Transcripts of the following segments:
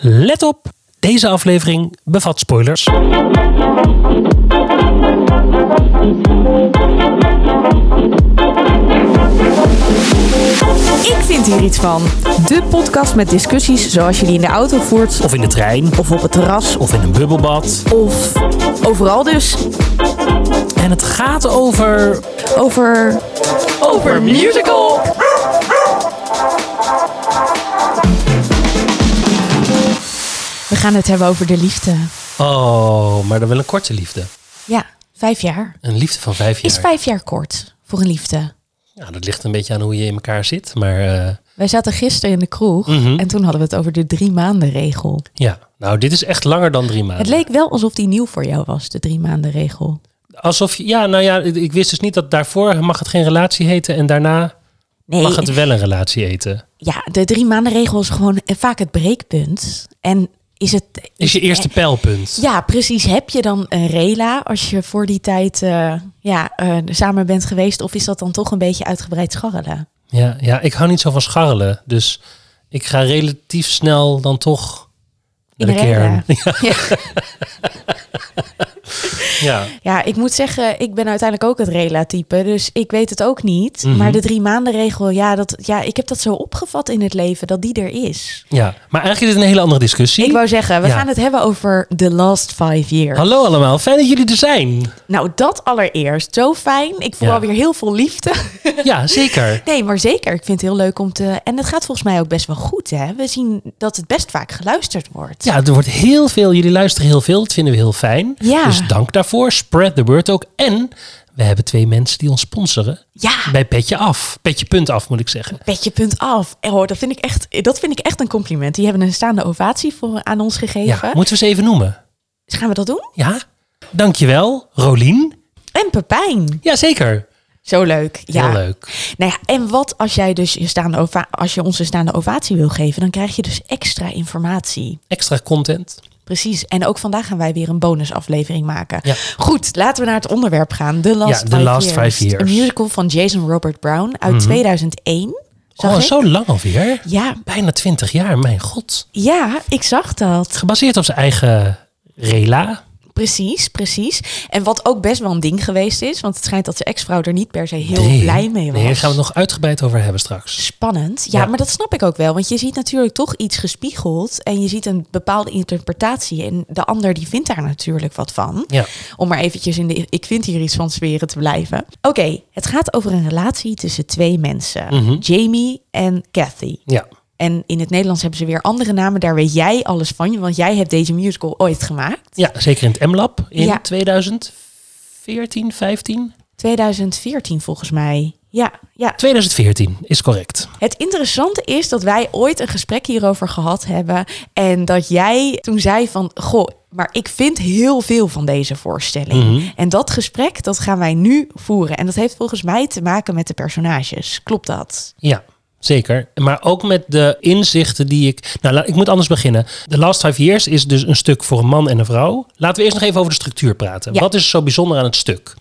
Let op, deze aflevering bevat spoilers. Ik vind hier iets van. De podcast met discussies zoals je die in de auto voert. Of in de trein, Of op het terras. of in een bubbelbad. Of overal dus. En het gaat over... Over... Over musical. We gaan het hebben over de liefde. Oh, maar dan wel een korte liefde. Ja, vijf jaar. Een liefde van vijf jaar. Is vijf jaar kort voor een liefde? Ja, dat ligt een beetje aan hoe je in elkaar zit. Maar eh, Wij zaten gisteren in de kroeg Mhm. en toen hadden we het over de drie maanden regel. ja, nou, dit is echt langer dan drie maanden. Het leek wel alsof die nieuw voor jou was, de drie maanden regel. Alsof je... Ja, nou ja, ik wist dus niet dat daarvoor mag het geen relatie heten en daarna Nee, mag het wel een relatie heten. ja, de drie maanden regel is gewoon vaak het breekpunt. En is het... Is je eerste pijlpunt. Ja, precies. Heb je dan een rela als je voor die tijd eh, ja, eh, samen bent geweest? Of is dat dan toch een beetje uitgebreid scharrelen? Ja, ja, ik hou niet zo van scharrelen. Dus ik ga relatief snel dan toch naar In de kern. Ja. Ja, ja, ik moet zeggen, ik ben uiteindelijk ook het rela-type. Dus ik weet het ook niet. Mhm. Maar de drie maanden regel, ja, dat, ja, ik heb dat zo opgevat in het leven dat die er is. ja, maar eigenlijk is het een hele andere discussie. Ik wou zeggen, we Ja. gaan het hebben over the last five years. Hallo allemaal, fijn dat jullie er zijn. Nou, dat allereerst. Zo fijn. Ik voel Ja. alweer heel veel liefde. Ja, zeker. Nee, maar zeker. Ik vind het heel leuk om te... En het gaat volgens mij ook best wel goed, hè? We zien dat het best vaak geluisterd wordt. Ja, er wordt heel veel, jullie luisteren heel veel, dat vinden we heel fijn. Ja. Dus dank daarvoor, spread the word ook. En we hebben twee mensen die ons sponsoren Ja, bij Petje Af. Petje punt af moet ik zeggen. petje punt af. Oh, dat vind ik echt, dat vind ik echt een compliment. Die hebben een staande ovatie voor, aan ons gegeven. Ja, moeten we ze even noemen? Dus gaan we dat doen? Ja, dankjewel, Rolien. En Pepijn. Jazeker, Zo leuk. Ja. heel leuk. Nou ja, en wat als jij dus je staande als je ons een staande ovatie wil geven, dan krijg je dus extra informatie. Extra content. Precies. En ook vandaag gaan wij weer een bonusaflevering maken. Ja. Goed, laten we naar het onderwerp gaan. The Last, Ja, The Five, Last years. Five Years. Een musical van Jason Robert Brown uit 2001. Zag oh, ik? zo lang alweer. Ja, Bijna twintig jaar, mijn god. ja, ik zag dat. Gebaseerd op zijn eigen rela. Precies, precies. En wat ook best wel een ding geweest is, want het schijnt dat zijn ex-vrouw er niet per se heel Nee. blij mee was. Nee, daar gaan we het nog uitgebreid over hebben straks. Spannend. Ja, Ja. maar dat snap ik ook wel. Want je ziet natuurlijk toch iets gespiegeld. En je ziet een bepaalde interpretatie. En de ander die vindt daar natuurlijk wat van. Ja, Om maar eventjes in de ik vind hier iets van sferen te blijven. Oké, het gaat over een relatie tussen twee mensen. Mhm. Jamie en Kathy. ja. En in het Nederlands hebben ze weer andere namen. Daar weet jij alles van. Want jij hebt deze musical ooit gemaakt. ja zeker in het M-Lab in Ja. 2014, 15? 2014 volgens mij. Ja, ja. 2014 is correct. Het interessante is dat wij ooit een gesprek hierover gehad hebben. En dat jij toen zei van, goh, maar ik vind heel veel van deze voorstelling. Mhm. En dat gesprek, dat gaan wij nu voeren. En dat heeft volgens mij te maken met de personages. Klopt dat? Ja, zeker. Maar ook met de inzichten die ik... Nou, ik moet anders beginnen. The Last Five Years is dus een stuk voor een man en een vrouw. Laten we eerst nog even over de structuur praten. Ja. Wat is zo bijzonder aan het stuk?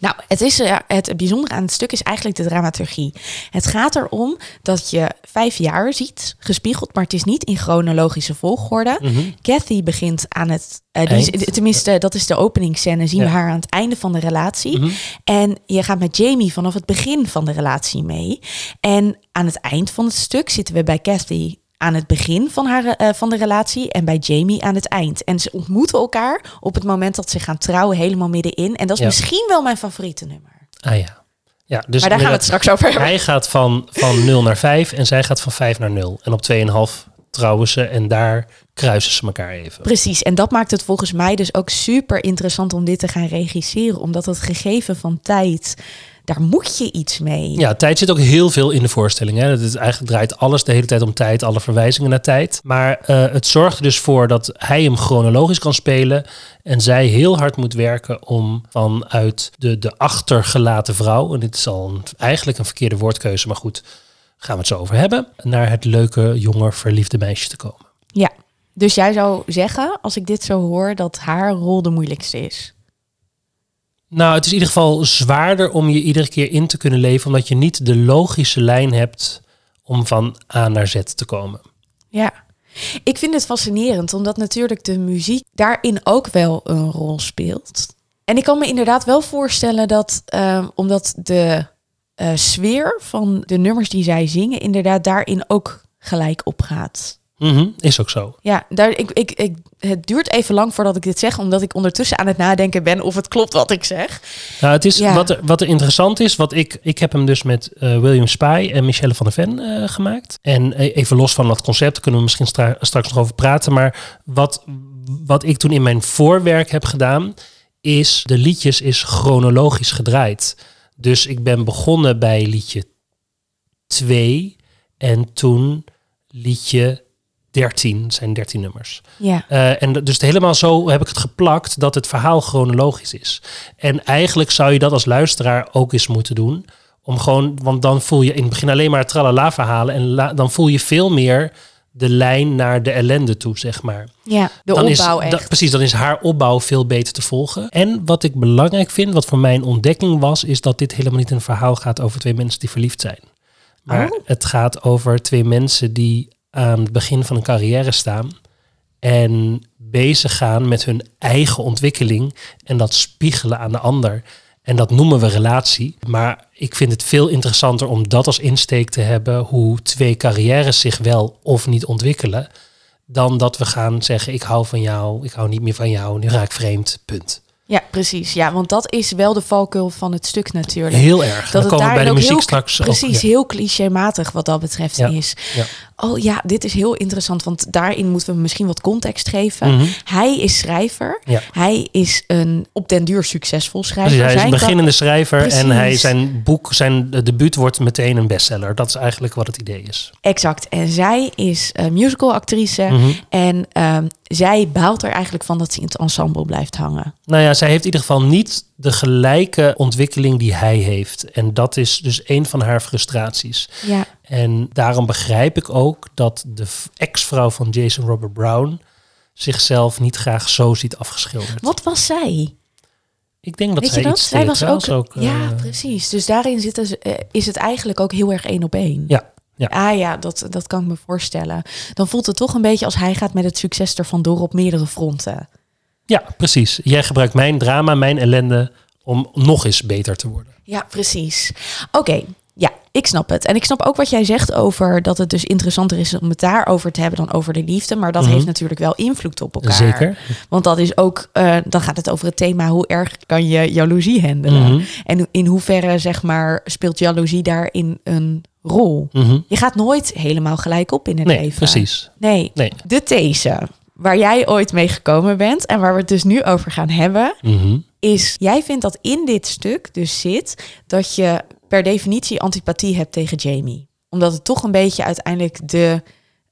Nou, het, is, eh, het bijzondere aan het stuk is eigenlijk de dramaturgie. Het gaat erom dat je vijf jaar ziet, gespiegeld, maar het is niet in chronologische volgorde. Kathy begint aan het, eh, die tenminste, dat is de openingsscène, zien we haar aan het einde van de relatie. Mhm. En je gaat met Jamie vanaf het begin van de relatie mee. En aan het eind van het stuk zitten we bij Kathy aan het begin van, haar, eh, van de relatie en bij Jamie aan het eind. En ze ontmoeten elkaar op het moment dat ze gaan trouwen helemaal middenin. En dat is Ja. misschien wel mijn favoriete nummer. Ah ja. ja dus maar daar gaan we het straks over hebben. Hij gaat van, van 0 naar 5 en zij gaat van 5 naar 0. En op 2,5 trouwen ze en daar kruisen ze elkaar even. Precies, en dat maakt het volgens mij dus ook super interessant om dit te gaan regisseren. Omdat het gegeven van tijd, daar moet je iets mee. Ja, tijd zit ook heel veel in de voorstelling. Hè. Het is, eigenlijk draait alles de hele tijd om tijd, alle verwijzingen naar tijd. Maar eh, het zorgt er dus voor dat hij hem chronologisch kan spelen. En zij heel hard moet werken om vanuit de, de achtergelaten vrouw, en dit is al een, eigenlijk een verkeerde woordkeuze, maar goed, gaan we het zo over hebben, naar het leuke, jonge, verliefde meisje te komen. Ja, dus jij zou zeggen, als ik dit zo hoor, dat haar rol de moeilijkste is. Nou, het is in ieder geval zwaarder om je iedere keer in te kunnen leven, omdat je niet de logische lijn hebt om van A naar Z te komen. Ja. Ik vind het fascinerend, omdat natuurlijk de muziek daarin ook wel een rol speelt. En ik kan me inderdaad wel voorstellen dat, ehm, omdat de eh, sfeer van de nummers die zij zingen, inderdaad daarin ook gelijk opgaat. Mhm, is ook zo. Ja, daar, ik, ik, ik, het duurt even lang voordat ik dit zeg, omdat ik ondertussen aan het nadenken ben of het klopt wat ik zeg. Nou, het is Ja. wat, er, wat er interessant is, wat ik, ik heb hem dus met eh, William Spy en Michelle van der Ven eh, gemaakt. En eh, even los van dat concept kunnen we misschien stra- straks nog over praten. Maar wat, wat ik toen in mijn voorwerk heb gedaan, is de liedjes is chronologisch gedraaid. Dus ik ben begonnen bij liedje 2 en toen liedje 13, Het zijn 13 nummers. Ja, Eh, en dus helemaal zo heb ik het geplakt dat het verhaal chronologisch is. En eigenlijk zou je dat als luisteraar ook eens moeten doen. Om gewoon, want dan voel je in het begin alleen maar tralala verhalen. En la- dan voel je veel meer de lijn naar de ellende toe, zeg maar. ja de dan opbouw is, echt. da- precies, dan is haar opbouw veel beter te volgen. En wat ik belangrijk vind, wat voor mij een ontdekking was, is dat dit helemaal niet een verhaal gaat over twee mensen die verliefd zijn. Maar Oh. het gaat over twee mensen die aan het begin van een carrière staan en bezig gaan met hun eigen ontwikkeling en dat spiegelen aan de ander. En dat noemen we relatie. Maar ik vind het veel interessanter om dat als insteek te hebben, hoe twee carrières zich wel of niet ontwikkelen, dan dat we gaan zeggen, ik hou van jou, ik hou niet meer van jou, nu raak ik vreemd, punt. Ja, precies. Ja, want dat is wel de valkuil van het stuk natuurlijk. Heel erg. Dan het komen we bij de ook muziek heel, straks ook, Precies, ja. heel clichématig wat dat betreft Ja, is. ja. Oh ja, dit is heel interessant, want daarin moeten we misschien wat context geven. Mhm. Hij is schrijver. Ja. Hij is een op den duur succesvol schrijver. Hij is een beginnende schrijver en hij, zijn boek, zijn debuut wordt meteen een bestseller. Dat is eigenlijk wat het idee is. Exact. En zij is uh, musicalactrice. Mhm. En ehm, zij baalt er eigenlijk van dat ze in het ensemble blijft hangen. Nou ja, zij heeft in ieder geval niet de gelijke ontwikkeling die hij heeft. En dat is dus een van haar frustraties. Ja, En daarom begrijp ik ook dat de ex-vrouw van Jason Robert Brown zichzelf niet graag zo ziet afgeschilderd. wat was zij? Ik denk dat Weet zij je dat? iets Zij was ook. ja, eh, precies. Dus daarin zitten ze, eh, is het eigenlijk ook heel erg één op één. ja, ja. Ah ja, dat, dat kan ik me voorstellen. Dan voelt het toch een beetje als hij gaat met het succes er vandoor op meerdere fronten. ja, precies. Jij gebruikt mijn drama, mijn ellende om nog eens beter te worden. Ja, precies. Oké, ja, ik snap het. En ik snap ook wat jij zegt over dat het dus interessanter is om het daarover te hebben dan over de liefde. Maar dat Mhm. heeft natuurlijk wel invloed op elkaar. Zeker. Want dat is ook, eh, dan gaat het over het thema hoe erg kan je jaloezie handelen. Mhm. En in hoeverre, zeg maar, speelt jaloezie daarin een rol? Mhm. Je gaat nooit helemaal gelijk op in het Nee, leven. precies. Nee, Nee. de these waar jij ooit mee gekomen bent en waar we het dus nu over gaan hebben, is jij vindt dat in dit stuk dus zit dat je per definitie antipathie hebt tegen Jamie. Omdat het toch een beetje uiteindelijk de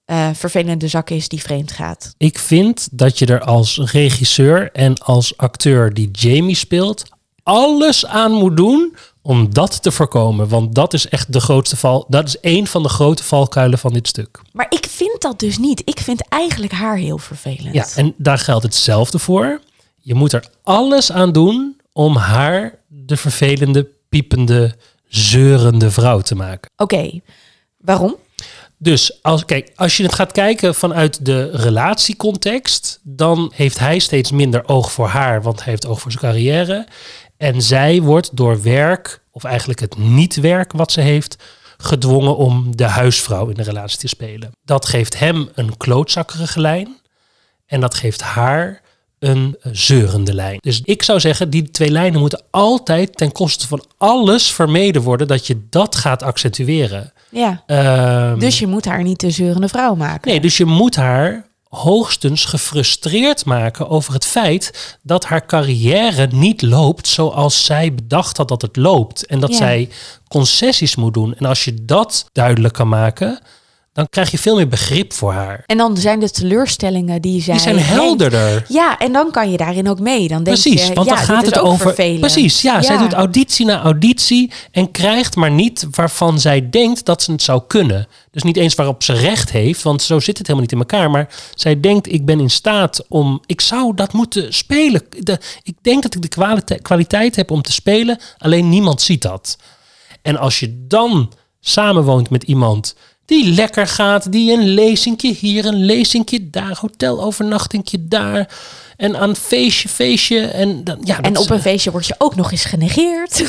eh, vervelende zak is die vreemd gaat. Ik vind dat je er als regisseur en als acteur die Jamie speelt alles aan moet doen om dat te voorkomen. Want dat is echt de grootste val. Dat is een van de grote valkuilen van dit stuk. Maar ik vind dat dus niet. Ik vind eigenlijk haar heel vervelend. Ja, en daar geldt hetzelfde voor. Je moet er alles aan doen om haar de vervelende, piepende, zeurende vrouw te maken. Oké, waarom? Dus als, kijk, als je het gaat kijken vanuit de relatiecontext, dan heeft hij steeds minder oog voor haar, want hij heeft oog voor zijn carrière. En zij wordt door werk, of eigenlijk het niet-werk wat ze heeft, gedwongen om de huisvrouw in de relatie te spelen. Dat geeft hem een klootzakkerige lijn en dat geeft haar een zeurende lijn. Dus ik zou zeggen, die twee lijnen moeten altijd ten koste van alles vermeden worden dat je dat gaat accentueren. Ja, Ehm, dus je moet haar niet de zeurende vrouw maken. Nee, dus je moet haar hoogstens gefrustreerd maken over het feit dat haar carrière niet loopt zoals zij bedacht had dat het loopt. En dat Ja. zij concessies moet doen. En als je dat duidelijk kan maken, dan krijg je veel meer begrip voor haar. En dan zijn de teleurstellingen die zij... Die zijn helderder. Ja, en dan kan je daarin ook mee. Dan denk Precies, je, want ja, dan gaat het over. vervelend. Precies, ja, zij doet auditie na auditie en krijgt maar niet waarvan zij denkt dat ze het zou kunnen. Dus niet eens waarop ze recht heeft, want zo zit het helemaal niet in elkaar. Maar zij denkt, ik ben in staat om, ik zou dat moeten spelen. De, ik denk dat ik de kwalite- kwaliteit heb om te spelen, alleen niemand ziet dat. En als je dan samenwoont met iemand Die lekker gaat, die een lezingje hier, een lezingje daar, hotelovernachtingje daar. En aan feestje, feestje. En, dan, ja, En dat op een feestje word je ook nog eens genegeerd.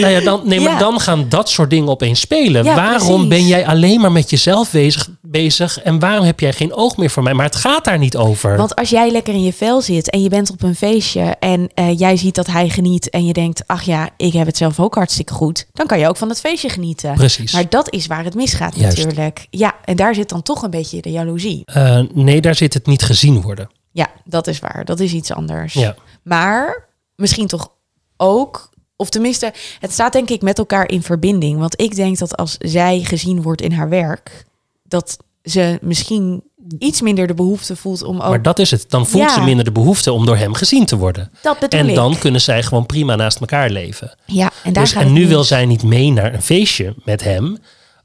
Nou ja, dan, nee, maar Ja. dan gaan dat soort dingen opeens spelen. Ja, waarom precies. ben jij alleen maar met jezelf bezig, bezig en waarom heb jij geen oog meer voor mij? Maar het gaat daar niet over. Want als jij lekker in je vel zit en je bent op een feestje en eh, jij ziet dat hij geniet en je denkt, ach ja, ik heb het zelf ook hartstikke goed, dan kan je ook van het feestje genieten. Precies. Maar dat is waar het misgaat Juist. natuurlijk. Ja, en daar zit dan toch een beetje de jaloezie. Eh, nee, daar zit het niet gezien worden. Ja, dat is waar. Dat is iets anders. Ja. Maar misschien toch ook, of tenminste, het staat denk ik met elkaar in verbinding. Want ik denk dat als zij gezien wordt in haar werk, dat ze misschien iets minder de behoefte voelt om ook... Maar dat is het. Dan voelt Ja. ze minder de behoefte om door hem gezien te worden. dat bedoel En ik. dan kunnen zij gewoon prima naast elkaar leven. Ja, en daar Dus, gaat en nu wil zij niet mee naar een feestje met hem,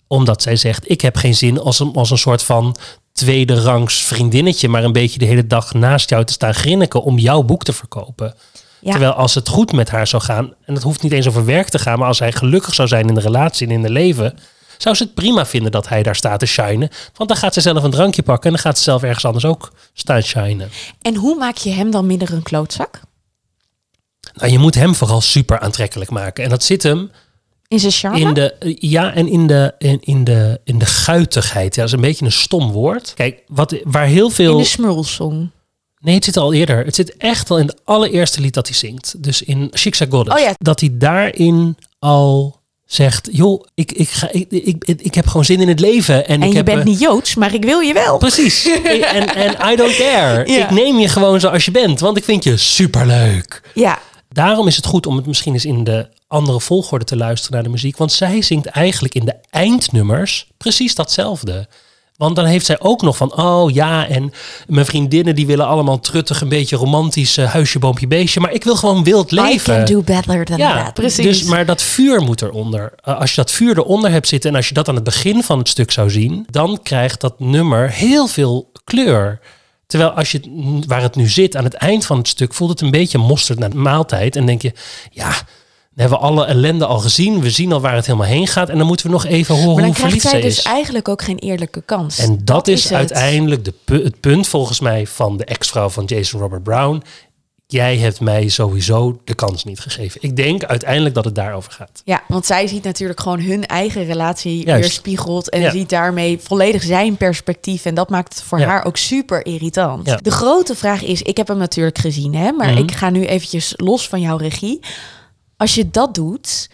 omdat zij zegt: Ik heb geen zin als een, als een soort van tweede rangs vriendinnetje, maar een beetje de hele dag naast jou te staan grinniken om jouw boek te verkopen. Ja. Terwijl als het goed met haar zou gaan, en het hoeft niet eens over werk te gaan, maar als hij gelukkig zou zijn in de relatie en in het leven, zou ze het prima vinden dat hij daar staat te shinen. Want dan gaat ze zelf een drankje pakken en dan gaat ze zelf ergens anders ook staan shinen. En hoe maak je hem dan minder een klootzak? Nou, je moet hem vooral super aantrekkelijk maken. En dat zit hem In zijn charme? In de, ja, en in de, in, in de, in de guitigheid. Ja, dat is een beetje een stom woord. Kijk, wat, waar heel veel... In de smulsong. Nee, het zit al eerder. Het zit echt al in het allereerste lied dat hij zingt. Dus in Shiksa Goddess. Oh ja. Dat hij daarin al zegt... joh, ik, ik, ga, ik, ik, ik, ik heb gewoon zin in het leven. En, En ik je heb, bent eh, niet Joods, maar ik wil je wel. Precies. en, en I don't care. Ja. Ik neem je gewoon zoals je bent. Want ik vind je superleuk. Ja, Daarom is het goed om het misschien eens in de andere volgorde te luisteren naar de muziek. Want zij zingt eigenlijk in de eindnummers precies datzelfde. Want dan heeft zij ook nog van, oh ja, en mijn vriendinnen die willen allemaal truttig, een beetje romantisch eh, huisje, boompje, beestje. Maar ik wil gewoon wild I leven. can do better than ja, that. Precies. Dus, maar dat vuur moet eronder. Uh, als je dat vuur eronder hebt zitten en als je dat aan het begin van het stuk zou zien, dan krijgt dat nummer heel veel kleur. Terwijl als je waar het nu zit aan het eind van het stuk, voelt het een beetje mosterd naar de maaltijd. En denk je, ja, we hebben alle ellende al gezien. We zien al waar het helemaal heen gaat. En dan moeten we nog even horen maar dan hoe verliefd zij dus is. eigenlijk ook geen eerlijke kans. En dat, is, uiteindelijk de pu- het punt volgens mij van de ex-vrouw van Jason Robert Brown. Jij hebt mij sowieso de kans niet gegeven. Ik denk uiteindelijk dat het daarover gaat. Ja, want zij ziet natuurlijk gewoon hun eigen relatie Juist. weerspiegeld. En Ja. ziet daarmee volledig zijn perspectief. En dat maakt het voor Ja. haar ook super irritant. Ja. De grote vraag is, ik heb hem natuurlijk gezien, hè, maar Mhm. ik ga nu eventjes los van jouw regie. Als je dat doet,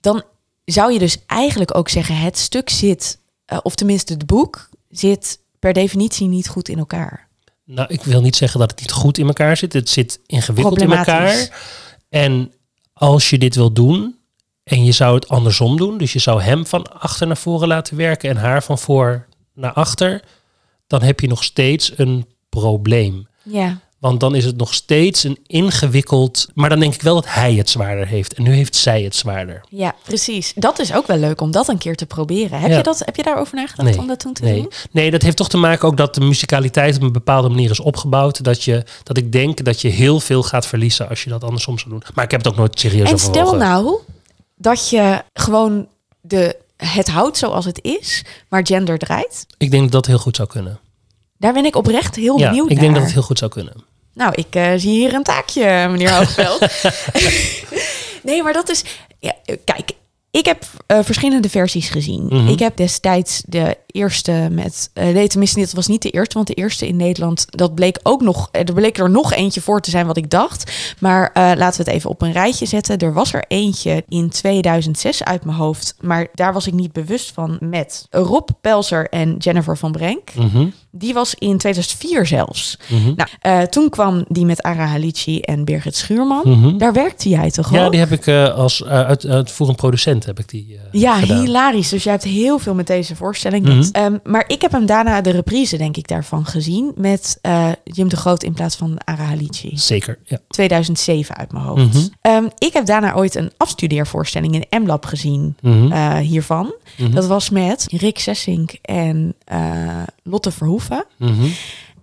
dan zou je dus eigenlijk ook zeggen, het stuk zit, eh, of tenminste het boek, zit per definitie niet goed in elkaar. Nou, ik wil niet zeggen dat het niet goed in elkaar zit. Het zit ingewikkeld in elkaar. En als je dit wil doen en je zou het andersom doen, dus je zou hem van achter naar voren laten werken en haar van voor naar achter, dan heb je nog steeds een probleem. Ja, Want dan is het nog steeds een ingewikkeld. Maar dan denk ik wel dat hij het zwaarder heeft. En nu heeft zij het zwaarder. ja, precies. Dat is ook wel leuk om dat een keer te proberen. Heb, Ja. je, dat, heb je daarover nagedacht Nee, om dat toen te Nee. doen? nee, dat heeft toch te maken ook dat de musicaliteit op een bepaalde manier is opgebouwd. Dat, je, dat ik denk dat je heel veel gaat verliezen als je dat andersom zou doen. Maar ik heb het ook nooit serieus En overwogen. stel nou dat je gewoon de, het houdt zoals het is, maar gender draait. Ik denk dat dat heel goed zou kunnen. Daar ben ik oprecht heel ja, benieuwd ik naar. denk dat het heel goed zou kunnen. Nou, ik eh, zie hier een taakje, meneer Hoogveld. nee, maar dat is... Ja, kijk, ik heb eh, verschillende versies gezien. Mhm. Ik heb destijds de eerste met... eh, nee, tenminste, dit was niet de eerste, want de eerste in Nederland... dat bleek ook nog... Er bleek er nog eentje voor te zijn wat ik dacht. Maar laten we het even op een rijtje zetten. Er was er eentje in 2006 uit mijn hoofd. Maar daar was ik niet bewust van met Rob Pelzer en Jennifer van Brenk. Mhm, Die was in 2004 zelfs. mhm, Nou, eh, toen kwam die met Ara Halici en Birgit Schuurman. mhm. Daar werkte jij toch Ja, ook? die heb ik eh, als uh, uit, uitvoerend producent heb ik die Ja, gedaan. hilarisch. Dus jij hebt heel veel met deze voorstelling. Mhm. Ehm, maar ik heb hem daarna de reprise, denk ik, daarvan gezien. Met Jim de Groot in plaats van Ara Halici. Zeker, ja. 2007 uit mijn hoofd. Ehm, ik heb daarna ooit een afstudeervoorstelling in M-Lab gezien hiervan. Dat was met Rick Sessink en Lotte Verhoeven. mhm.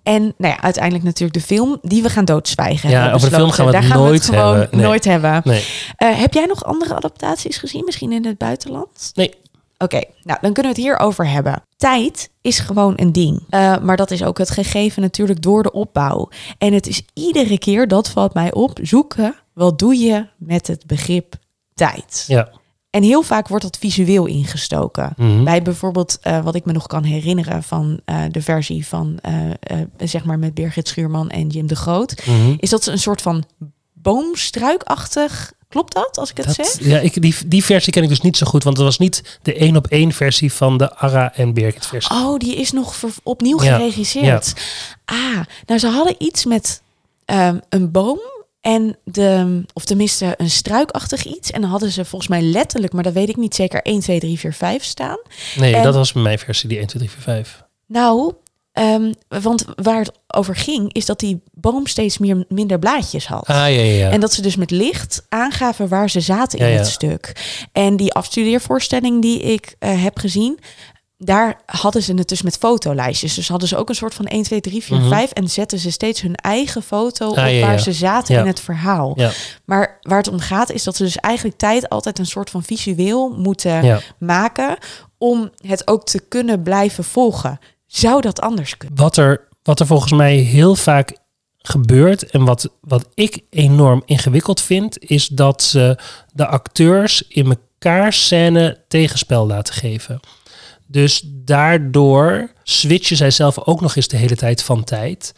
En nou ja, uiteindelijk natuurlijk de film die we gaan doodzwijgen. Ja, over de film gaan we het Daar nooit gewoon hebben. Nee. nooit hebben. Nee, Eh, heb jij nog andere adaptaties gezien, misschien in het buitenland? nee. Oké, nou dan kunnen we het hierover hebben. Tijd is gewoon een ding. Uh, maar dat is ook het gegeven natuurlijk door de opbouw. En het is iedere keer, dat valt mij op, zoeken. Wat doe je met het begrip tijd? Ja. En heel vaak wordt dat visueel ingestoken. Mhm. Bij bijvoorbeeld, uh, wat ik me nog kan herinneren van uh, de versie van, zeg maar met Birgit Schuurman en Jim de Groot, Mhm. is dat ze een soort van boomstruikachtig Klopt dat, als ik het Dat- zeg? Ja, ik, die, die versie ken ik dus niet zo goed, want het was niet de één op één versie van de Ara en Birgit versie. Oh, die is nog ver- opnieuw Ja, geregisseerd. Ah, nou ze hadden iets met ehm, een boom en de, of tenminste een struikachtig iets. En dan hadden ze volgens mij letterlijk, maar dat weet ik niet zeker, 1, 2, 3, 4, 5 staan. Nee, en- dat was mijn versie, die 1, 2, 3, 4, 5. Nou, ehm, want waar het over ging, is dat die boom steeds meer, minder blaadjes had. Ah, ja, ja. En dat ze dus met licht aangaven waar ze zaten in ja. het stuk. En die afstudeervoorstelling die ik eh, heb gezien, daar hadden ze het dus met fotolijstjes. Dus hadden ze ook een soort van 1, 2, 3, 4, Mhm. 5 en zetten ze steeds hun eigen foto op Ah, ja, waar ze zaten Ja. in het verhaal. Ja, Maar waar het om gaat is dat ze dus eigenlijk tijd altijd een soort van visueel moeten maken om het ook te kunnen blijven volgen. Zou dat anders kunnen? Wat, er, wat er volgens mij heel vaak gebeurt en wat, wat ik enorm ingewikkeld vind, is dat ze de acteurs in elkaar scène tegenspel laten geven. Dus daardoor switchen zij zelf ook nog eens de hele tijd van tijd.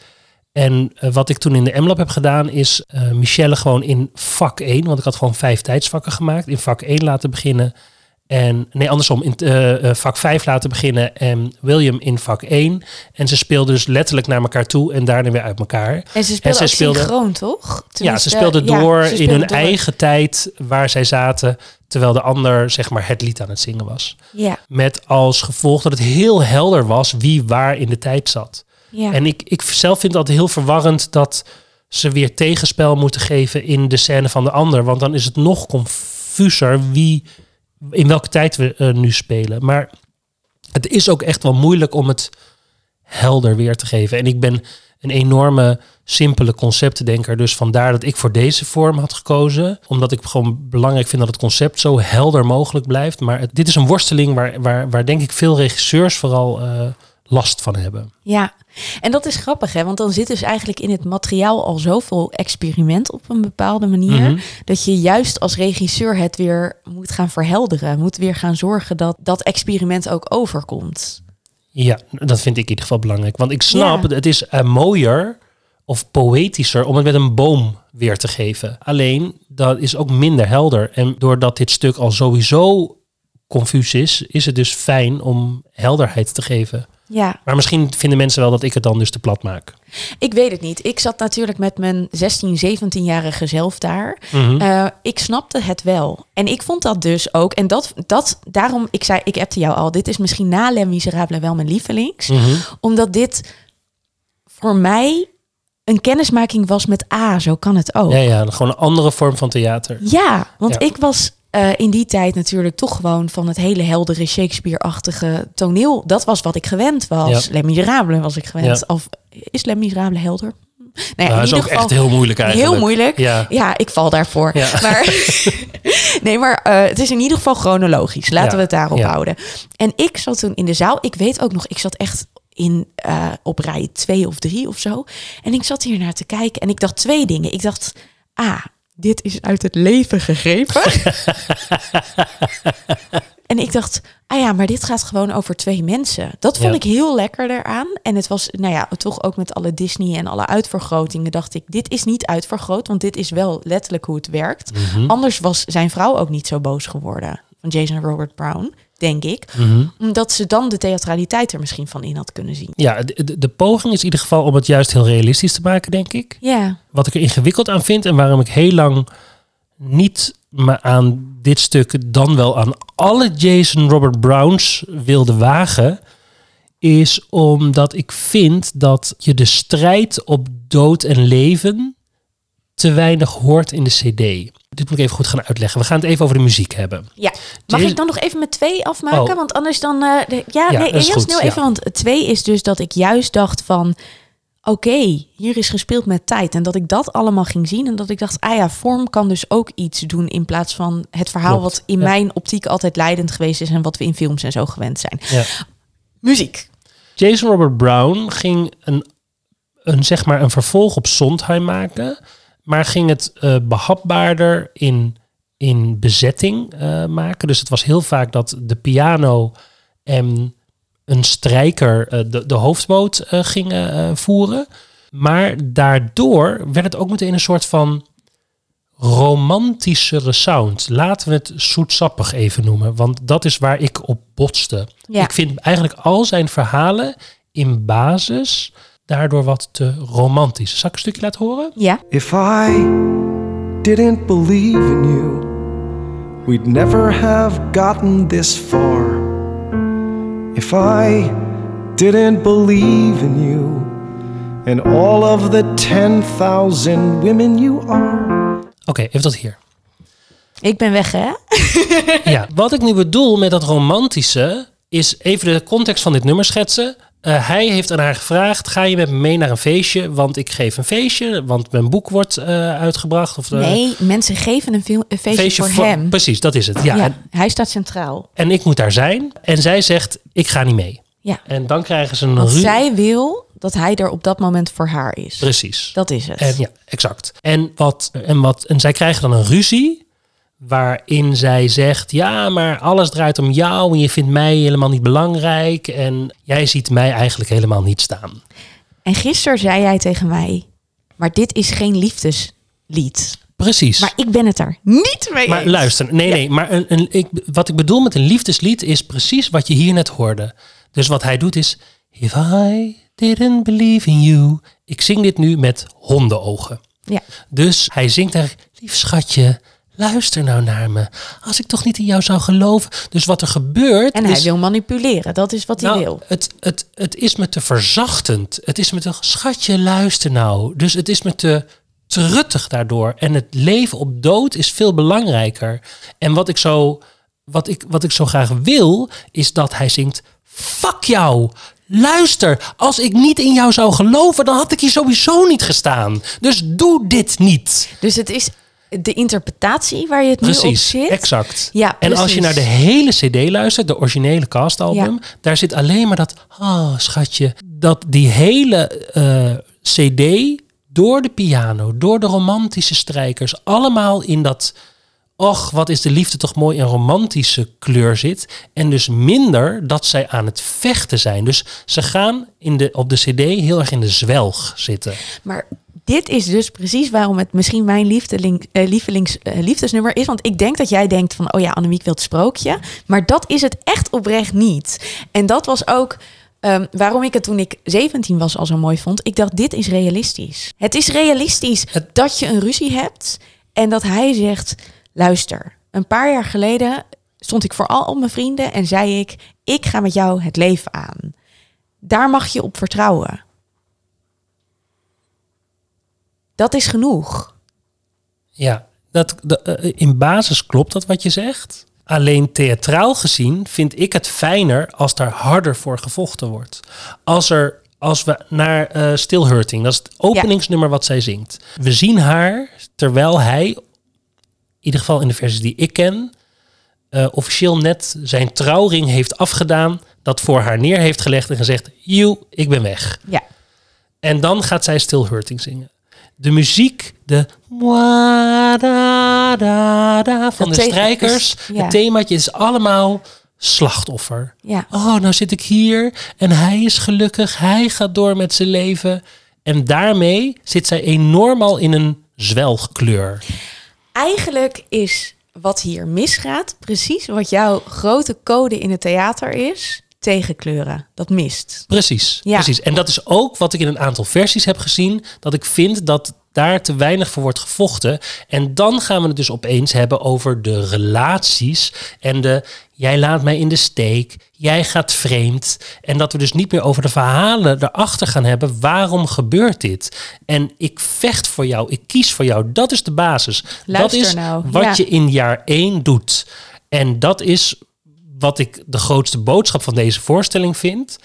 En eh, wat ik toen in de MLab heb gedaan, is eh, Michelle gewoon in vak 1, want ik had gewoon vijf tijdsvakken gemaakt, in vak 1 laten beginnen. En nee, andersom, in eh, vak 5 laten beginnen en William in vak 1. En ze speelden dus letterlijk naar elkaar toe en daarna weer uit elkaar. En ze speelden synchroon, toch? ja, ze Tenminste, speelden ja, door in hun door. eigen tijd waar zij zaten, terwijl de ander zeg maar het lied aan het zingen was. Ja, Met als gevolg dat het heel helder was wie waar in de tijd zat. ja. En ik, ik zelf vind dat heel verwarrend dat ze weer tegenspel moeten geven in de scène van de ander. Want dan is het nog confuser wie, in welke tijd we eh, nu spelen. Maar het is ook echt wel moeilijk om het helder weer te geven. En ik ben een enorme simpele conceptendenker. Dus vandaar dat ik voor deze vorm had gekozen. Omdat ik gewoon belangrijk vind dat het concept zo helder mogelijk blijft. Maar het- dit is een worsteling waar, waar, waar denk ik veel regisseurs vooral eh, last van hebben. Ja, en dat is grappig, hè? Want dan zit dus eigenlijk in het materiaal al zoveel experiment op een bepaalde manier. Mhm. Dat je juist als regisseur het weer moet gaan verhelderen. Moet weer gaan zorgen dat dat experiment ook overkomt. Ja, dat vind ik in ieder geval belangrijk. Want ik snap, Ja. het is eh, mooier of poëtischer om het met een boom weer te geven. Alleen, dat is ook minder helder. En doordat dit stuk al sowieso confuus is, is het dus fijn om helderheid te geven. Ja, Maar misschien vinden mensen wel dat ik het dan dus te plat maak. ik weet het niet. Ik zat natuurlijk met mijn 16, 17-jarige zelf daar. Mhm. Eh, ik snapte het wel. En ik vond dat dus ook. En dat, dat daarom, ik zei, ik appte jou al, dit is misschien na Les Miserables wel mijn lievelings. Mhm. Omdat dit voor mij een kennismaking was met A, zo kan het ook. Ja, ja, gewoon een andere vorm van theater. Ja, want Ja. ik was eh, in die tijd natuurlijk toch gewoon van het hele heldere Shakespeare-achtige toneel. Dat was wat ik gewend was. Ja. Les Miserables was ik gewend. Ja. Of is Les Miserables helder? Nou ja, dat is ieder ook geval echt heel moeilijk eigenlijk. heel moeilijk. Ja. Ja, ik val daarvoor. Ja. Maar, nee, maar eh, het is in ieder geval chronologisch. Laten Ja, we het daarop houden. En ik zat toen in de zaal. Ik weet ook nog, ik zat echt in, eh, op rij twee of drie of zo. En ik zat hier naar te kijken en ik dacht twee dingen. Ik dacht, ah, dit is uit het leven gegrepen. en ik dacht, ah ja, maar dit gaat gewoon over twee mensen. Dat vond Ja. ik heel lekker eraan. En het was, nou ja, toch ook met alle Disney en alle uitvergrotingen dacht ik, dit is niet uitvergroot, want dit is wel letterlijk hoe het werkt. Mhm. Anders was zijn vrouw ook niet zo boos geworden van Jason Robert Brown, denk ik. Mhm. Omdat ze dan de theatraliteit er misschien van in had kunnen zien. Ja, de, de, de poging is in ieder geval om het juist heel realistisch te maken, denk ik. Ja, wat ik er ingewikkeld aan vind en waarom ik heel lang niet me aan dit stuk dan wel aan alle Jason Robert Browns wilde wagen, is omdat ik vind dat je de strijd op dood en leven te weinig hoort in de CD. Dit moet ik even goed gaan uitleggen. We gaan het even over de muziek hebben. ja. Mag ik dan nog even met twee afmaken? Oh. Want anders dan... eh, de, ja, Ja, nee, heel snel ja. even. Want twee is dus dat ik juist dacht van... oké, hier is gespeeld met tijd. En dat ik dat allemaal ging zien en dat ik dacht, ah ja, vorm kan dus ook iets doen in plaats van het verhaal Klopt, wat in ja. mijn optiek altijd leidend geweest is en wat we in films en zo gewend zijn. Ja. Muziek. Jason Robert Brown ging een, een, zeg maar een vervolg op Sondheim maken, maar ging het eh, behapbaarder in, in bezetting eh, maken. Dus het was heel vaak dat de piano en een strijker eh, de, de hoofdmoot eh, gingen voeren. Maar daardoor werd het ook meteen een soort van romantischere sound. Laten we het zoetsappig even noemen, want dat is waar ik op botste. Ja. Ik vind eigenlijk al zijn verhalen in basis daardoor wat te romantisch. Zal ik een stukje laten horen? Ja. If I didn't believe in you, we'd never have gotten this far. If I didn't believe in you and all of the 10,000 women you are. Oké, even tot hier. Ik ben weg, hè? Ja, wat ik nu bedoel met dat romantische is even de context van dit nummer schetsen. Eh, hij heeft aan haar gevraagd: ga je met me mee naar een feestje? Want ik geef een feestje, want mijn boek wordt eh, uitgebracht. Of, eh, Nee, mensen geven een, een feestje, voor, hem. Precies, dat is het. Ja, hij staat centraal. en ik moet daar zijn. En zij zegt: ik ga niet mee. Ja. En dan krijgen ze een Want ru- zij wil dat hij er op dat moment voor haar is. Precies. Dat is het. En ja, exact. En, wat, en, wat, en zij krijgen dan een ruzie. Waarin zij zegt: Ja, maar alles draait om jou. En je vindt mij helemaal niet belangrijk. En jij ziet mij eigenlijk helemaal niet staan. En gisteren zei jij tegen mij, maar dit is geen liefdeslied. Precies. Maar ik ben het er niet mee Maar eens. luister, nee, nee. Maar een, een, ik, wat ik bedoel met een liefdeslied is precies wat je hier net hoorde. Dus wat hij doet is: If I didn't believe in you. Ik zing dit nu met hondenogen. Ja. Dus hij zingt eigenlijk: Lief schatje, luister nou naar me. Als ik toch niet in jou zou geloven. Dus wat er gebeurt. En hij is, wil manipuleren, dat is wat hij nou, wil. Het, het, het is me te verzachtend. Het is me te schatje, luister nou. Dus het is me te truttig daardoor. En het leven op dood is veel belangrijker. En wat ik zo, wat ik, wat ik zo graag wil, is dat hij zingt: Fuck jou. Luister, als ik niet in jou zou geloven, dan had ik hier sowieso niet gestaan. Dus doe dit niet. Dus het is de interpretatie waar je het nu op Precies, zit. exact. Ja, en als je naar de hele CD luistert, de originele castalbum, Ja. daar zit alleen maar dat, oh schatje, dat die hele eh, CD door de piano, door de romantische strijkers, allemaal in dat, och, wat is de liefde toch mooi en romantische kleur zit. En dus minder dat zij aan het vechten zijn. Dus ze gaan in de, op de CD heel erg in de zwelg zitten. Maar dit is dus precies waarom het misschien mijn eh, lievelings eh, liefdesnummer is. Want ik denk dat jij denkt van, oh ja, Annemiek wil het sprookje. Maar dat is het echt oprecht niet. En dat was ook ehm, waarom ik het toen ik 17 was al zo mooi vond. Ik dacht, dit is realistisch. Het is realistisch dat je een ruzie hebt en dat hij zegt, luister, een paar jaar geleden stond ik voor al mijn vrienden en zei ik, ik ga met jou het leven aan. Daar mag je op vertrouwen. Dat is genoeg. Ja, dat, de- eh, in basis klopt dat wat je zegt. Alleen theatraal gezien vind ik het fijner als daar harder voor gevochten wordt. Als, er, als we naar eh Still Hurting, dat is het openingsnummer wat zij zingt. We zien haar terwijl hij, in ieder geval in de versies die ik ken, eh, officieel net zijn trouwring heeft afgedaan. Dat voor haar neer heeft gelegd en gezegd: Joe, ik ben weg. Ja. En dan gaat zij Still Hurting zingen. De muziek, de da, da, da, van Dat de strijkers, ja. het themaatje is allemaal slachtoffer. Ja. Oh, nou zit ik hier en hij is gelukkig, hij gaat door met zijn leven. En daarmee zit zij enorm al in een zwelgkleur. Eigenlijk is wat hier misgaat precies wat jouw grote code in het theater is. Tegenkleuren. Dat mist. Precies, Ja. precies. En dat is ook wat ik in een aantal versies heb gezien. Dat ik vind dat daar te weinig voor wordt gevochten. En dan gaan we het dus opeens hebben over de relaties. En de jij laat mij in de steek. Jij gaat vreemd. En dat we dus niet meer over de verhalen erachter gaan hebben. Waarom gebeurt dit? En ik vecht voor jou. Ik kies voor jou. Dat is de basis. Luister dat is nou, wat ja. je in jaar één doet. En dat is wat ik de grootste boodschap van deze voorstelling vind.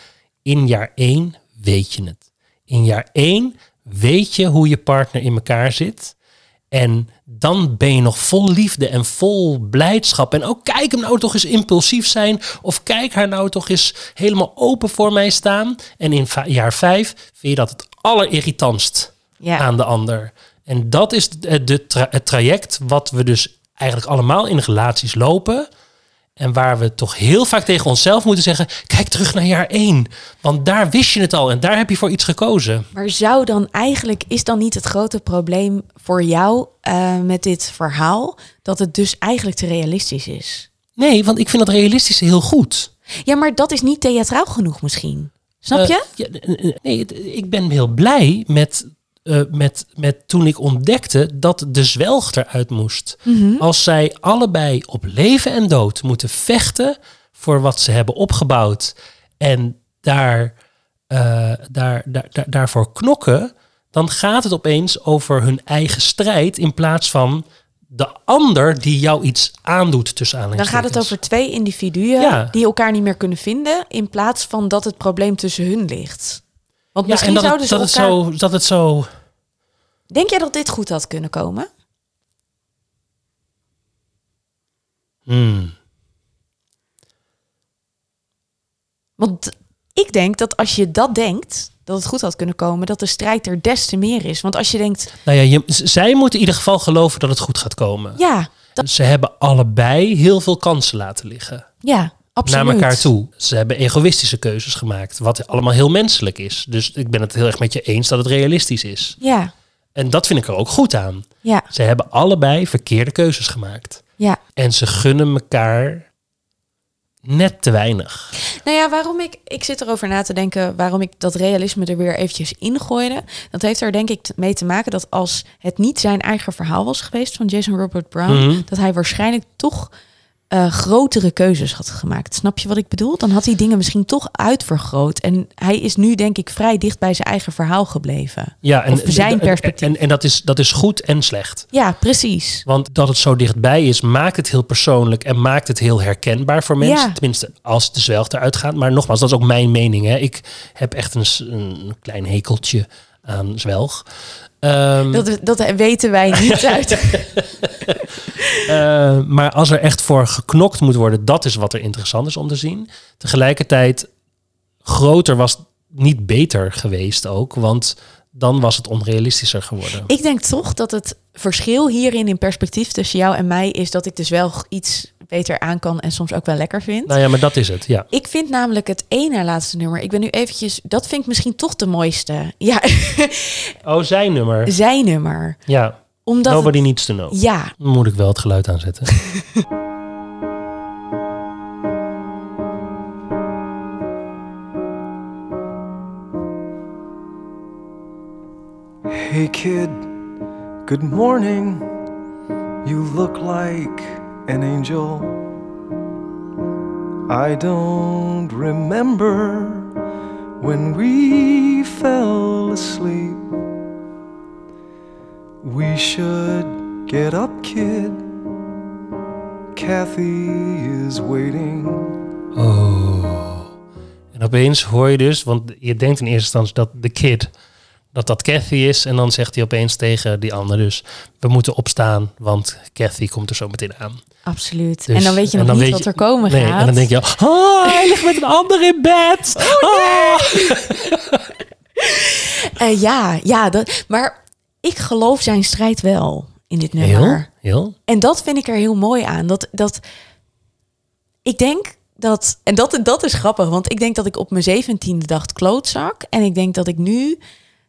In jaar één weet je het. in jaar één weet je hoe je partner in elkaar zit. En dan ben je nog vol liefde en vol blijdschap. En ook kijk hem nou toch eens impulsief zijn. Of kijk haar nou toch eens helemaal open voor mij staan. En in jaar vijf vind je dat het allerirritantst Ja. aan de ander. En dat is de, de tra- het traject wat we dus eigenlijk allemaal in relaties lopen. En waar we toch heel vaak tegen onszelf moeten zeggen: kijk terug naar jaar één. Want daar wist je het al en daar heb je voor iets gekozen. Maar zou dan eigenlijk, is dan niet het grote probleem voor jou eh, met dit verhaal, dat het dus eigenlijk te realistisch is? Nee, want ik vind dat realistische heel goed. Ja, maar dat is niet theatraal genoeg misschien. Snap Eh, je? ja, n- nee, ik ben heel blij met, eh, met, met toen ik ontdekte dat de zwelg eruit moest. Mhm. Als zij allebei op leven en dood moeten vechten voor wat ze hebben opgebouwd en daar, eh, daar, daar, daar, daarvoor knokken, dan gaat het opeens over hun eigen strijd in plaats van de ander die jou iets aandoet tussen Dan aanhalingstekens. gaat het over twee individuen Ja. die elkaar niet meer kunnen vinden, in plaats van dat het probleem tussen hun ligt. Want ja, misschien en dat, zouden ze dat, het zo, dat het zo Denk jij dat dit goed had kunnen komen? Hmm. Want ik denk dat als je dat denkt, dat het goed had kunnen komen, dat de strijd er des te meer is. Want als je denkt, Nou ja, je, zij moeten in ieder geval geloven dat het goed gaat komen. ja, dat, Ze hebben allebei heel veel kansen laten liggen. ja, absoluut. Naar elkaar toe. Ze hebben egoïstische keuzes gemaakt. Wat allemaal heel menselijk is. Dus ik ben het heel erg met je eens dat het realistisch is. Ja, En dat vind ik er ook goed aan. ja, Ze hebben allebei verkeerde keuzes gemaakt. ja. En ze gunnen elkaar net te weinig. Nou ja, waarom ik, ik zit erover na te denken, waarom ik dat realisme er weer eventjes ingooide. Dat heeft er denk ik mee te maken dat als het niet zijn eigen verhaal was geweest van Jason Robert Brown, Mhm. dat hij waarschijnlijk toch eh, grotere keuzes had gemaakt. Snap je wat ik bedoel? Dan had hij dingen misschien toch uitvergroot. En hij is nu denk ik vrij dicht bij zijn eigen verhaal gebleven. Ja, en, Of zijn en- perspectief. En, en, dat, is, dat is goed en slecht. Ja, precies. Want dat het zo dichtbij is, maakt het heel persoonlijk en maakt het heel herkenbaar voor mensen. Ja. Tenminste, als de zwelg eruit gaat. Maar nogmaals, dat is ook mijn mening. Hè. Ik heb echt een, een klein hekeltje aan zwelg. Ehm, Dat, dat weten wij niet uit. eh, maar als er echt voor geknokt moet worden, dat is wat er interessant is om te zien. Tegelijkertijd, groter was niet beter geweest ook. Want dan was het onrealistischer geworden. Ik denk toch dat het verschil hierin in perspectief tussen jou en mij is dat ik dus wel iets beter aan kan en soms ook wel lekker vind. Nou ja, maar dat is het, ja. Ik vind namelijk het één na laatste nummer. Ik ben nu eventjes, dat vind ik misschien toch de mooiste. Ja, Oh, zijn nummer. zijn nummer. Ja, Omdat het- Nobody Needs to Know. ja, Dan moet ik wel het geluid aanzetten. Hey kid, good morning. You look like an angel. I don't remember when we fell asleep. We should get up, kid. Kathy is waiting. Oh. En opeens hoor je dus, want je denkt in eerste instantie dat de kid, dat dat Kathy is. En dan zegt hij opeens tegen die ander dus, we moeten opstaan, want Kathy komt er zo meteen aan. absoluut. Dus- en dan weet je nog niet weet wat je- er komen Nee, gaat. en dan denk je, oh, hij ligt met een ander in bed. Oh, Eh, ja, ja dat, maar ik geloof zijn strijd wel in dit nummer. Heel, heel. En dat vind ik er heel mooi aan. Dat, dat ik denk dat, en dat, dat is grappig, want ik denk dat ik op mijn zeventiende dacht klootzak. En ik denk dat ik nu,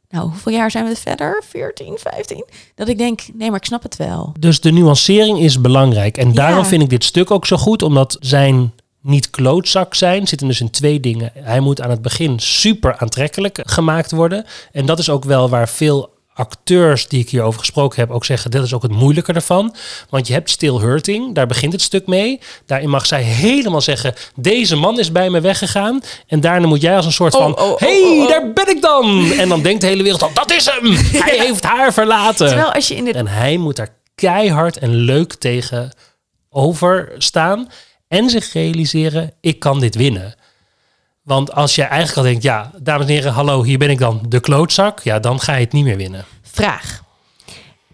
nou, hoeveel jaar zijn we verder? 14, 15? Dat ik denk, nee, maar ik snap het wel. Dus de nuancering is belangrijk. En daarom Ja. vind ik dit stuk ook zo goed, omdat zijn niet klootzak zijn zitten dus in twee dingen. Hij moet aan het begin super aantrekkelijk gemaakt worden. En dat is ook wel waar veel acteurs die ik hierover gesproken heb ook zeggen, dat is ook het moeilijke ervan. Want je hebt Still Hurting, daar begint het stuk mee. Daarin mag zij helemaal zeggen, deze man is bij me weggegaan. En daarna moet jij als een soort Oh, van, oh, oh, hey, oh, daar ben ik dan. En dan denkt de hele wereld al, dat is hem. Hij heeft haar verlaten. Terwijl als je in de En hij moet daar keihard en leuk tegen overstaan. En zich realiseren, ik kan dit winnen. Want als jij eigenlijk al denkt, ja, dames en heren, hallo, hier ben ik dan, de klootzak. Ja, dan ga je het niet meer winnen. Vraag.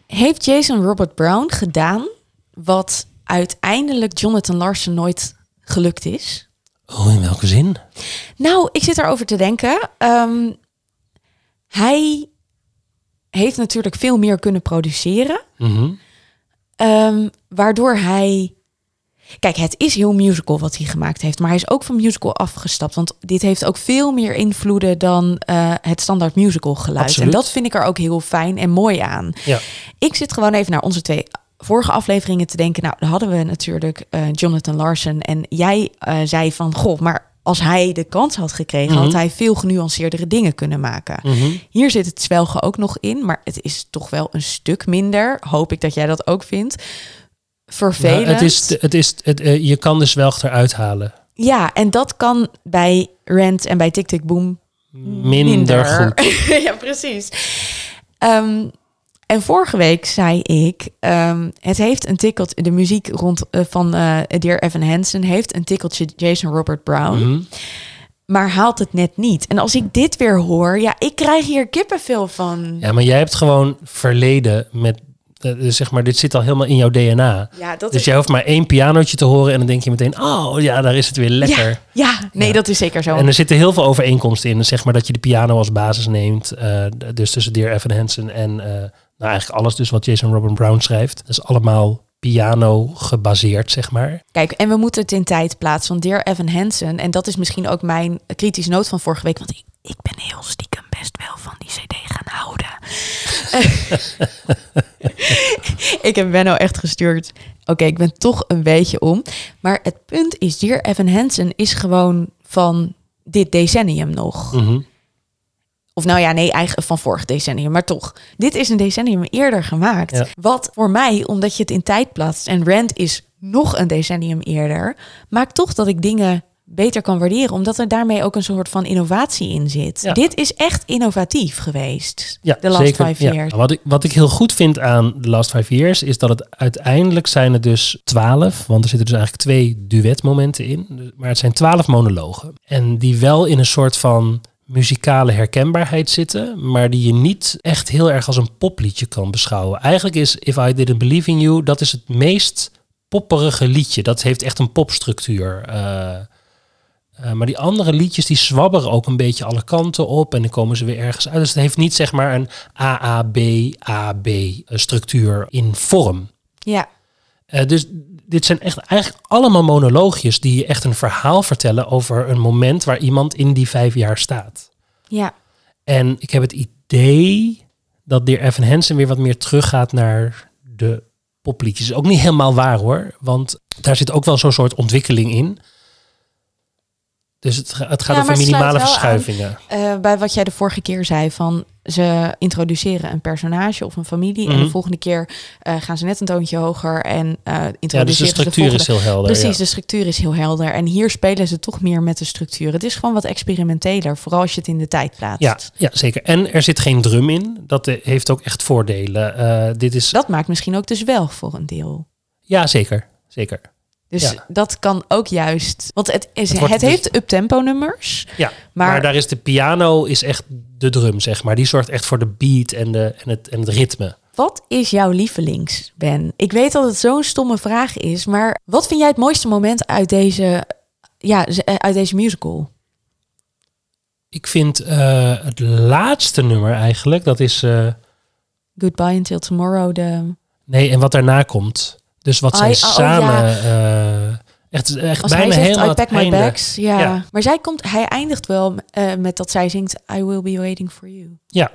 Heeft Jason Robert Brown gedaan wat uiteindelijk Jonathan Larson nooit gelukt is? Oh, in welke zin? Nou, ik zit erover te denken. Ehm, hij heeft natuurlijk veel meer kunnen produceren. Mhm. Ehm, waardoor hij. Kijk, het is heel musical wat hij gemaakt heeft, maar hij is ook van musical afgestapt. Want dit heeft ook veel meer invloeden dan eh, het standaard musical geluid. Absoluut. En dat vind ik er ook heel fijn en mooi aan. Ja. Ik zit gewoon even naar onze twee vorige afleveringen te denken. Nou, dan hadden we natuurlijk eh, Jonathan Larson. En jij eh, zei van, goh, maar als hij de kans had gekregen, had Mhm. hij veel genuanceerdere dingen kunnen maken. Mhm. Hier zit het zwelgen ook nog in, maar het is toch wel een stuk minder. Hoop ik dat jij dat ook vindt. Vervelend. Nou, het is, het is, het, eh, je kan de zwelg eruit halen. Ja, en dat kan bij Rent en bij Tick Tick Boom Minder, goed. ja, precies. Ehm, en vorige week zei ik, ehm, het heeft een tikkeltje, de muziek rond eh, van eh Dear Evan Hansen heeft een tikkeltje Jason Robert Brown, Mhm. maar haalt het net niet. En als ik dit weer hoor, ja, ik krijg hier kippenvel van. Ja, maar jij hebt gewoon verleden met, dus zeg maar, dit zit al helemaal in jouw DNA. Ja, dat Dus is. jij hoeft maar één pianootje te horen en dan denk je meteen, oh ja, daar is het weer lekker. Ja, ja, nee, Ja. dat is zeker zo. En er zitten heel veel overeenkomsten in. Zeg maar dat je de piano als basis neemt. eh, dus tussen Dear Evan Hansen en nou eigenlijk alles dus wat Jason Robin Brown schrijft. Dat is allemaal piano gebaseerd, zeg maar. Kijk, en we moeten het in tijd plaatsen. Want Dear Evan Hansen, en dat is misschien ook mijn kritische noot van vorige week. Want ik, ik ben heel stiekem best wel van die CD gaan houden. ik heb Benno echt gestuurd. Oké, ik ben toch een beetje om. Maar het punt is, Dear Evan Hansen is gewoon van dit decennium nog. Mhm. Of nou ja, nee, eigenlijk van vorig decennium, maar toch. Dit is een decennium eerder gemaakt. Ja. Wat voor mij, omdat je het in tijd plaatst en Rand is nog een decennium eerder, maakt toch dat ik dingen beter kan waarderen, omdat er daarmee ook een soort van innovatie in zit. Ja. Dit is echt innovatief geweest. Ja, de last zeker. five Ja. years. Wat, ik, wat ik heel goed vind aan The Last Five Years is dat het uiteindelijk zijn het dus twaalf, want er zitten dus eigenlijk twee duetmomenten in, maar het zijn twaalf monologen. En die wel in een soort van muzikale herkenbaarheid zitten, maar die je niet echt heel erg als een popliedje kan beschouwen. Eigenlijk is If I Didn't Believe in You, dat is het meest popperige liedje. Dat heeft echt een popstructuur. Eh, eh, maar die andere liedjes die zwabberen ook een beetje alle kanten op en dan komen ze weer ergens uit. Dus het heeft niet zeg maar een AAB-AB structuur in vorm. Ja, Eh, dus dit zijn echt eigenlijk allemaal monoloogjes die je echt een verhaal vertellen over een moment waar iemand in die vijf jaar staat. ja. En ik heb het idee dat Dear Evan Hansen weer wat meer teruggaat naar de popliedjes. Ook niet helemaal waar hoor, want daar zit ook wel zo'n soort ontwikkeling in. Dus het, het gaat Ja, over minimale wel aan. verschuivingen. Eh, bij wat jij de vorige keer zei van ze introduceren een personage of een familie en Mhm. de volgende keer eh, gaan ze net een toontje hoger en eh introduceren Ja, dus de structuur is heel helder. Precies, ja. de structuur is heel helder. En hier spelen ze toch meer met de structuur. Het is gewoon wat experimenteler, vooral als je het in de tijd plaatst. Ja, ja, zeker. En er zit geen drum in. Dat eh, heeft ook echt voordelen. Eh, dit is... Dat maakt misschien ook de zwelg voor een deel. Ja, zeker. Zeker. Dus Ja. dat kan ook juist. Want het, is, Het dus- heeft up-tempo nummers. Ja, maar, Maar- daar is de piano is echt de drum, zeg maar. Die zorgt echt voor de beat en, de, en, het, en het ritme. Wat is jouw lievelings, Ben? Ik weet dat het zo'n stomme vraag is, maar wat vind jij het mooiste moment uit deze, ja, eh, uit deze musical? Ik vind eh, het laatste nummer eigenlijk, dat is... eh, Goodbye Until Tomorrow, de... nee, en wat daarna komt. Dus wat zij Ai, oh, samen... ja. eh, echt echt Als bijna hij zegt, helemaal I pack my bags. Ja. Ja. Maar zij komt, hij eindigt wel eh, met dat zij zingt, I will be waiting for you. Ja,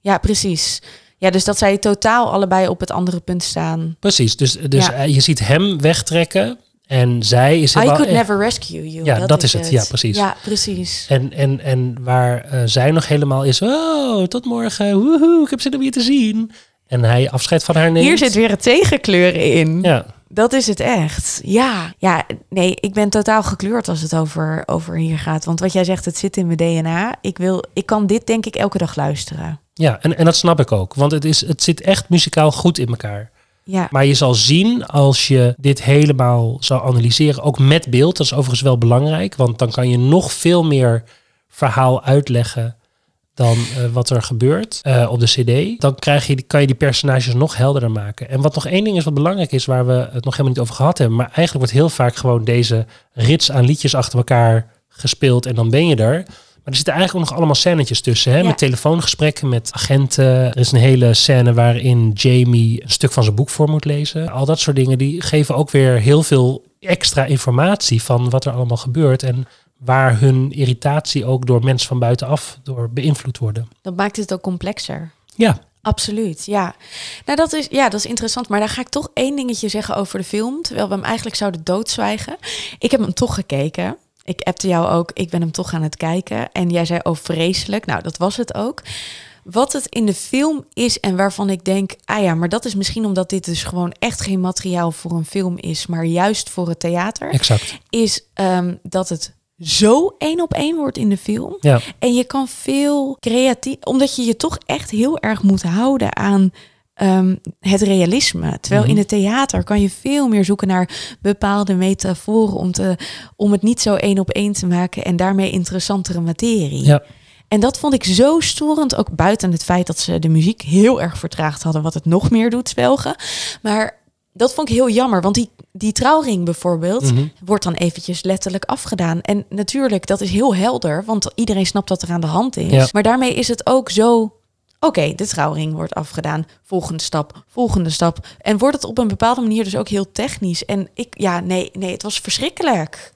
Ja, precies. Ja, dus dat zij totaal allebei op het andere punt staan. precies. Dus, dus Ja. je ziet hem wegtrekken en zij is... I could echt- never rescue you. Ja, dat is het. Ja, precies. Ja, precies. En, en, en waar eh, zij nog helemaal is, oh, tot morgen, woehoe, ik heb zin om je te zien. En hij afscheid van haar neemt. Hier zit weer het tegenkleuren in. Ja, Dat is het echt. Ja, ja, nee, ik ben totaal gekleurd als het over, over hier gaat. Want wat jij zegt, het zit in mijn DNA. Ik, wil, ik kan dit denk ik elke dag luisteren. ja en, en dat snap ik ook. Want het, is, het zit echt muzikaal goed in elkaar. Ja. Maar je zal zien als je dit helemaal zou analyseren, ook met beeld. Dat is overigens wel belangrijk, want dan kan je nog veel meer verhaal uitleggen dan eh, wat er gebeurt eh, op de CD. Dan krijg je, kan je die personages nog helderder maken. En wat nog één ding is wat belangrijk is, waar we het nog helemaal niet over gehad hebben, maar eigenlijk wordt heel vaak gewoon deze rits aan liedjes achter elkaar gespeeld en dan ben je er. Maar er zitten eigenlijk ook nog allemaal scènetjes tussen. Hè? Ja. Met telefoongesprekken met agenten. Er is een hele scène waarin Jamie een stuk van zijn boek voor moet lezen. Al dat soort dingen die geven ook weer heel veel extra informatie van wat er allemaal gebeurt. En waar hun irritatie ook door mensen van buitenaf door beïnvloed worden. Dat maakt het ook complexer. Ja, Absoluut, ja. Nou, dat is, ja, dat is interessant. Maar daar ga ik toch één dingetje zeggen over de film. Terwijl we hem eigenlijk zouden doodzwijgen. Ik heb hem toch gekeken. Ik appte jou ook, ik ben hem toch aan het kijken. En jij zei, oh vreselijk. Nou, dat was het ook. Wat het in de film is en waarvan ik denk, ah ja, maar dat is misschien omdat dit dus gewoon echt geen materiaal voor een film is, maar juist voor het theater, exact. is ehm, dat het zo één op één wordt in de film. Ja, En je kan veel creatief, omdat je je toch echt heel erg moet houden aan ehm, het realisme. Terwijl Mhm. in het theater kan je veel meer zoeken naar bepaalde metaforen om, te, om het niet zo één op één te maken en daarmee interessantere materie. ja. En dat vond ik zo storend, ook buiten het feit dat ze de muziek heel erg vertraagd hadden, wat het nog meer doet zwelgen. Maar dat vond ik heel jammer, want die, die trouwring bijvoorbeeld Mhm. wordt dan eventjes letterlijk afgedaan. En natuurlijk, dat is heel helder, want iedereen snapt wat er aan de hand is. Ja. Maar daarmee is het ook zo... Oké, de trouwring wordt afgedaan. Volgende stap, volgende stap. En wordt het op een bepaalde manier dus ook heel technisch. En ik, ja, nee, nee, het was verschrikkelijk.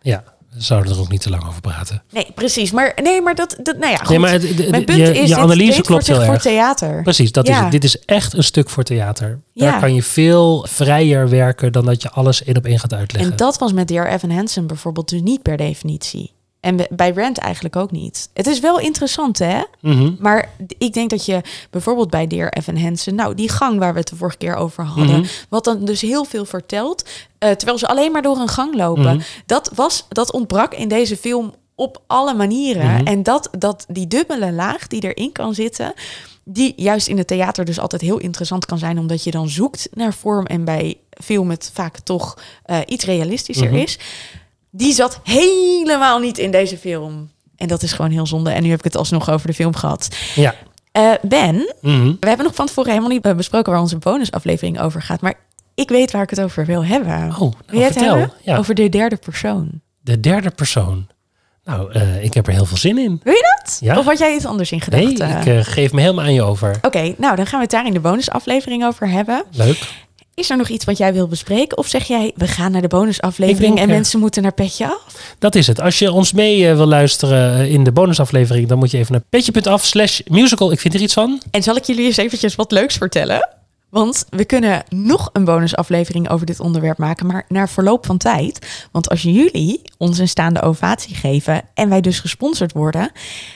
ja. Zouden er ook niet te lang over praten. Nee, precies. Maar nee, maar dat, dat nou ja, goed. Nee, maar het- de- Mijn de- punt je, is, je analyse dit klopt heel zich voor erg. theater. Precies, dat is Ja. Dit is echt een stuk voor theater. Daar Ja. kan je veel vrijer werken dan dat je alles één op één gaat uitleggen. En dat was met Dear Evan Hansen bijvoorbeeld dus niet per definitie. En bij Rand eigenlijk ook niet. Het is wel interessant, hè? Mhm. Maar ik denk dat je bijvoorbeeld bij Dear Evan Hansen... nou, die gang waar we het de vorige keer over hadden... Mhm. wat dan dus heel veel vertelt... eh, terwijl ze alleen maar door een gang lopen. Mhm. dat, was, dat ontbrak in deze film op alle manieren. En dat, dat die dubbele laag die erin kan zitten... die juist in het theater dus altijd heel interessant kan zijn... omdat je dan zoekt naar vorm... en bij film het vaak toch eh, iets realistischer is... die zat helemaal niet in deze film... En dat is gewoon heel zonde. En nu heb ik het alsnog over de film gehad. Ja. Eh, ben, Mhm. we hebben nog van tevoren helemaal niet eh, besproken waar onze bonusaflevering over gaat. Maar ik weet waar ik het over wil hebben. Oh, nou, wil jij het vertel. hebben? Ja. Over de derde persoon. De derde persoon. Nou, eh, ik heb er heel veel zin in. Wil je dat? Ja. Of had jij iets anders in Nee, gedachten? ik eh, geef me helemaal aan je over. Oké, nou dan gaan we het daar in de bonusaflevering over hebben. Leuk. Is er nog iets wat jij wil bespreken? Of zeg jij, we gaan naar de bonusaflevering en mensen moeten naar Petje af? Dat is het. Als je ons mee eh, wil luisteren eh, in de bonusaflevering, dan moet je even naar petje.af slash musical. Ik vind er iets van. En zal ik jullie eens eventjes wat leuks vertellen? Want we kunnen nog een bonusaflevering over dit onderwerp maken, maar naar verloop van tijd. Want als jullie ons een staande ovatie geven en wij dus gesponsord worden,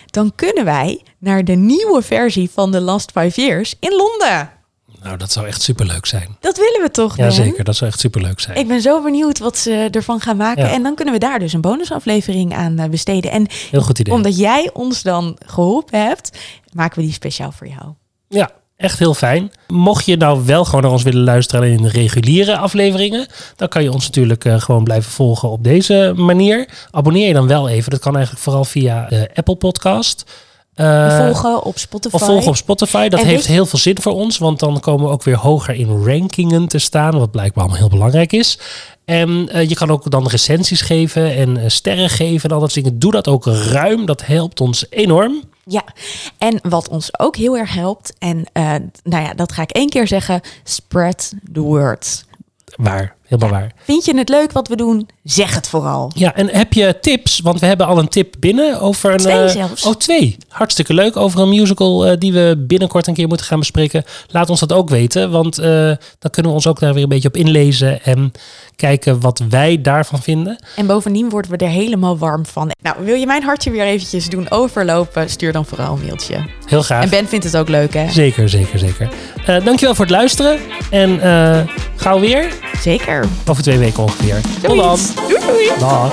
dan kunnen wij naar de nieuwe versie van The Last Five Years in Londen. Nou, dat zou echt superleuk zijn. Dat willen we toch? Jazeker, dat zou echt superleuk zijn. Ik ben zo benieuwd wat ze ervan gaan maken. Ja. En dan kunnen we daar dus een bonusaflevering aan eh, besteden. En Heel goed idee. omdat jij ons dan geholpen hebt, maken we die speciaal voor jou. Ja, echt heel fijn. Mocht je nou wel gewoon naar ons willen luisteren in de reguliere afleveringen, dan kan je ons natuurlijk eh, gewoon blijven volgen op deze manier. Abonneer je dan wel even. Dat kan eigenlijk vooral via de Apple Podcast. Eh, volgen op Spotify. Of volgen op Spotify. Dat En heeft je- heel veel zin voor ons. Want dan komen we ook weer hoger in rankingen te staan. Wat blijkbaar allemaal heel belangrijk is. En eh, je kan ook dan recensies geven en eh, sterren geven en al dat soort dingen. Doe dat ook ruim. Dat helpt ons enorm. Ja, en wat ons ook heel erg helpt, en nou ja, dat ga ik één keer zeggen, spread the word. Waar. Helemaal waar. Vind je het leuk wat we doen? Zeg het vooral. Ja, en heb je tips? Want we hebben al een tip binnen over een... Twee eh, zelfs. Oh, twee. Hartstikke leuk. Over een musical eh, die we binnenkort een keer moeten gaan bespreken. Laat ons dat ook weten. Want eh, dan kunnen we ons ook daar weer een beetje op inlezen. En kijken wat wij daarvan vinden. En bovendien worden we er helemaal warm van. Nou, wil je mijn hartje weer eventjes doen overlopen? Stuur dan vooral een mailtje. Heel graag. En Ben vindt het ook leuk, hè? Zeker, zeker, zeker. Eh, dankjewel voor het luisteren. En gauw weer. Zeker. Over twee weken ongeveer. Tot dan. Doei doei. Dag.